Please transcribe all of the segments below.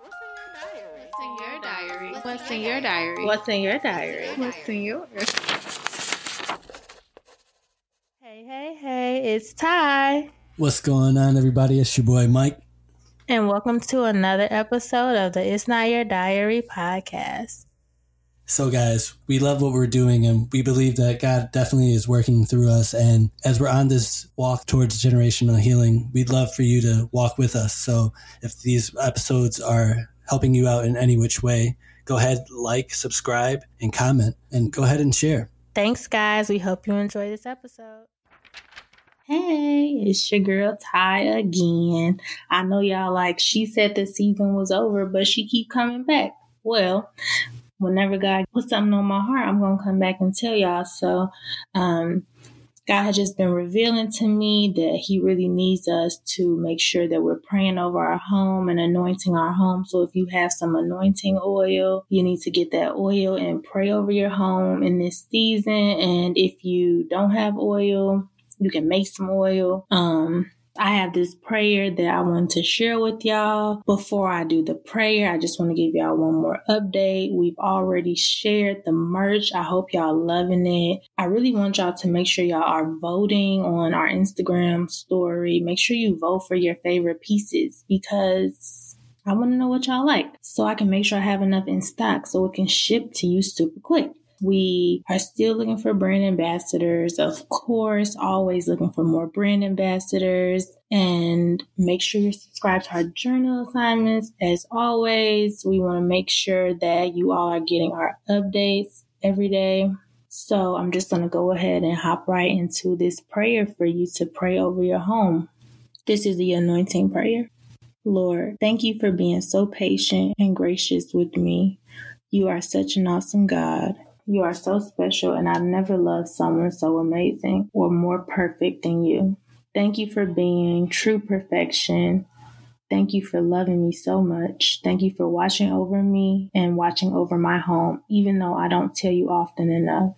What's in your diary? What's in your diary? What's in your diary? What's in yours? Hey, hey, hey, it's Ty. What's going on, everybody? It's your boy Mike. And welcome to another episode of the It's Not Your Diary podcast. So, guys, we love what we're doing, and we believe that God definitely is working through us. And as we're on this walk towards generational healing, we'd love for you to walk with us. So, if these episodes are helping you out in any which way, go ahead, like, subscribe, and comment, and go ahead and share. Thanks, guys. We hope you enjoy this episode. Hey, it's your girl Ty again. I know y'all like she said the season was over, but she keep coming back. Well, whenever God puts something on my heart, I'm gonna come back and tell y'all. So, um, God has just been revealing to me that He really needs us to make sure that we're praying over our home and anointing our home. So, if you have some anointing oil, you need to get that oil and pray over your home in this season. And if you don't have oil, you can make some oil. Um, I have this prayer that I want to share with y'all. Before I do the prayer, I just want to give y'all one more update. We've already shared the merch. I hope y'all loving it. I really want y'all to make sure y'all are voting on our Instagram story. Make sure you vote for your favorite pieces because I want to know what y'all like so I can make sure I have enough in stock so it can ship to you super quick. We are still looking for brand ambassadors. Of course, always looking for more brand ambassadors. And make sure you're subscribed to our journal assignments. As always, we want to make sure that you all are getting our updates every day. So I'm just going to go ahead and hop right into this prayer for you to pray over your home. This is the anointing prayer. Lord, thank you for being so patient and gracious with me. You are such an awesome God. You are so special, and I've never loved someone so amazing or more perfect than you. Thank you for being true perfection. Thank you for loving me so much. Thank you for watching over me and watching over my home, even though I don't tell you often enough.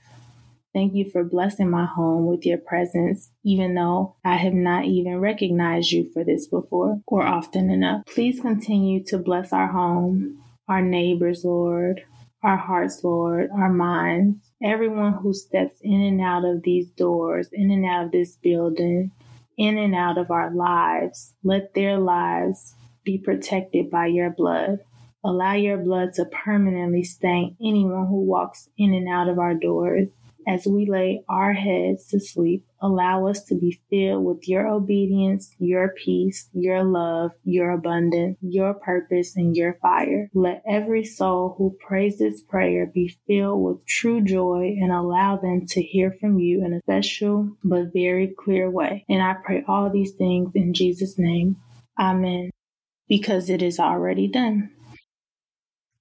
Thank you for blessing my home with your presence, even though I have not even recognized you for this before or often enough. Please continue to bless our home, our neighbors, Lord, our hearts, Lord, our minds, everyone who steps in and out of these doors, in and out of this building, in and out of our lives. Let their lives be protected by your blood. Allow your blood to permanently stain anyone who walks in and out of our doors. As we lay our heads to sleep, allow us to be filled with your obedience, your peace, your love, your abundance, your purpose, and your fire. Let every soul who prays this prayer be filled with true joy and allow them to hear from you in a special but very clear way. And I pray all these things in Jesus' name. Amen. Because it is already done.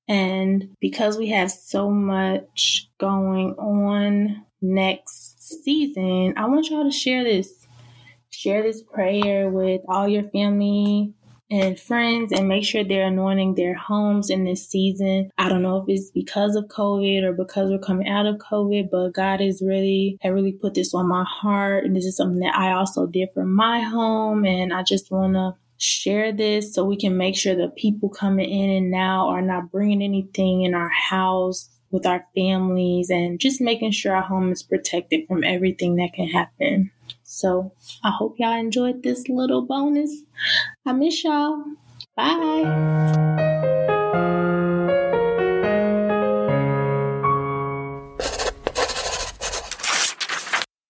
And because we have so much going on next season, I want y'all to share this. Share this prayer with all your family and friends and make sure they're anointing their homes in this season. I don't know if it's because of COVID or because we're coming out of COVID, but God is really, had really put this on my heart. And this is something that I also did for my home. And I just want to share this so we can make sure that people coming in and now are not bringing anything in our house with our families and just making sure our home is protected from everything that can happen. So I hope y'all enjoyed this little bonus. I miss y'all. Bye.